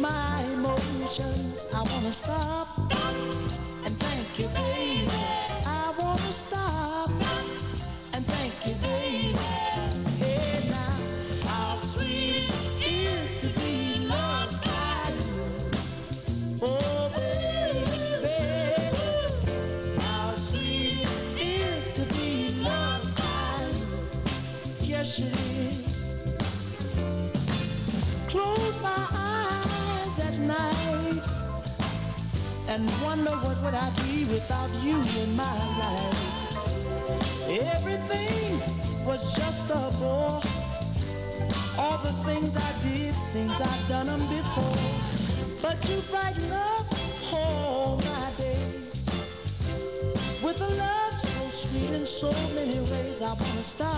my emotions. I wanna stop. wonder what would I be without you in my life. Everything was just a bore. All the things I did since I've done them before. But you brighten up all my days with a love so sweet in so many ways. I wanna stop.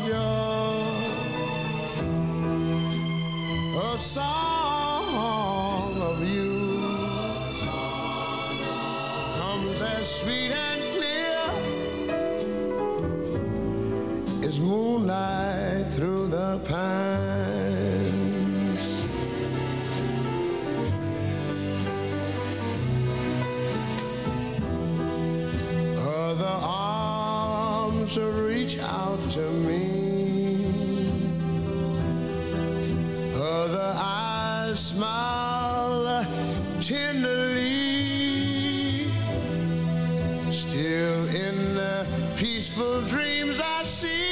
your tenderly. Still in the peaceful dreams I see.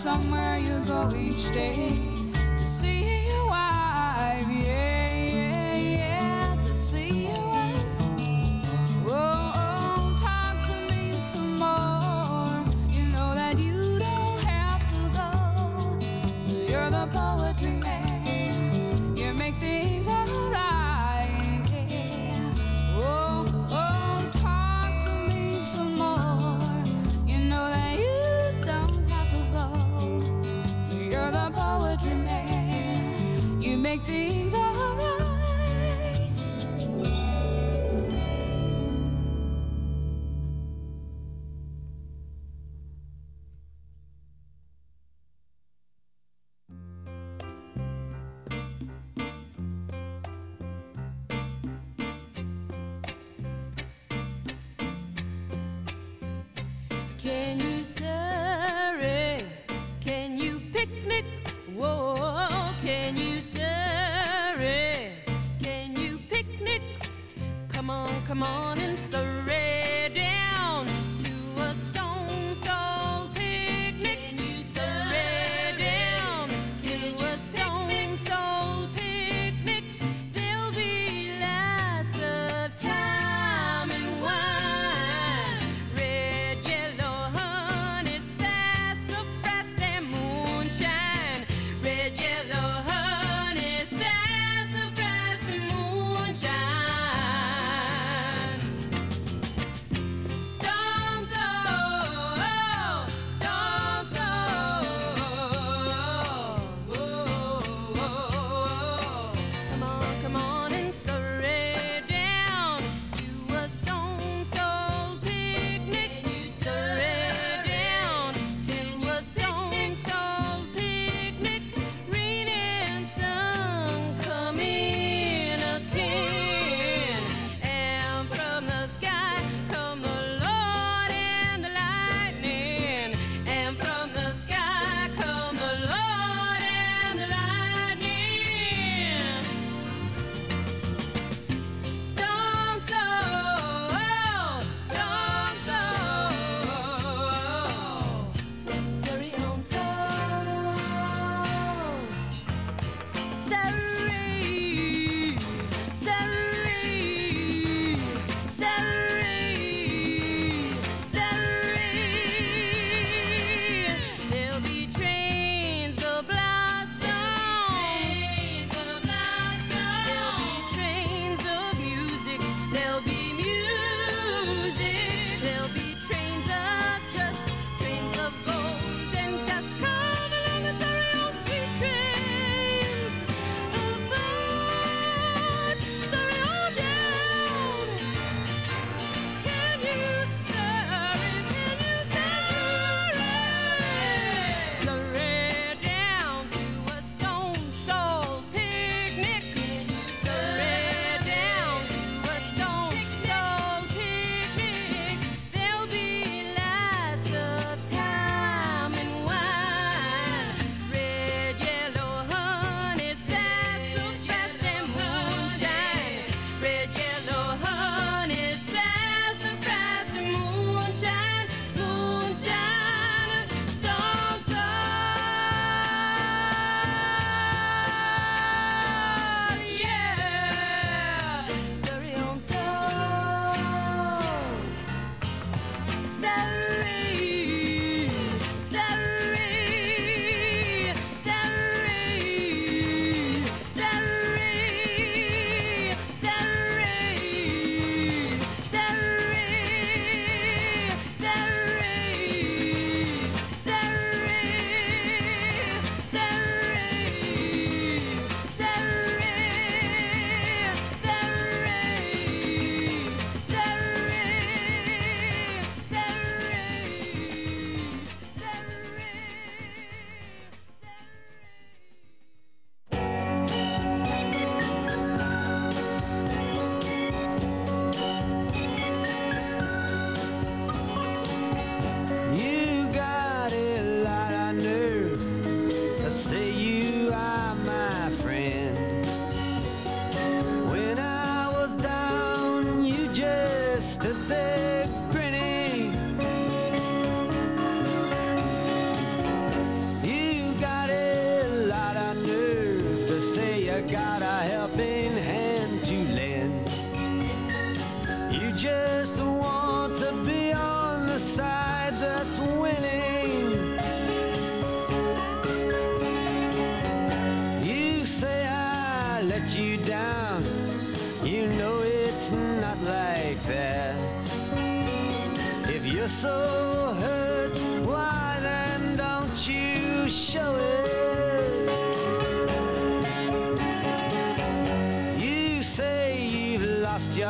Somewhere you go each day to see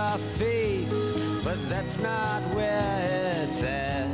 your faith, but that's not where it's at.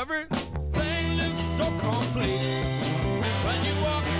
Everything looks so complete when you walk.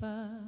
shepherd.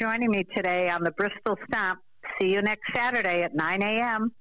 Joining me today on the Bristol Stomp. See you next Saturday at 9 a.m.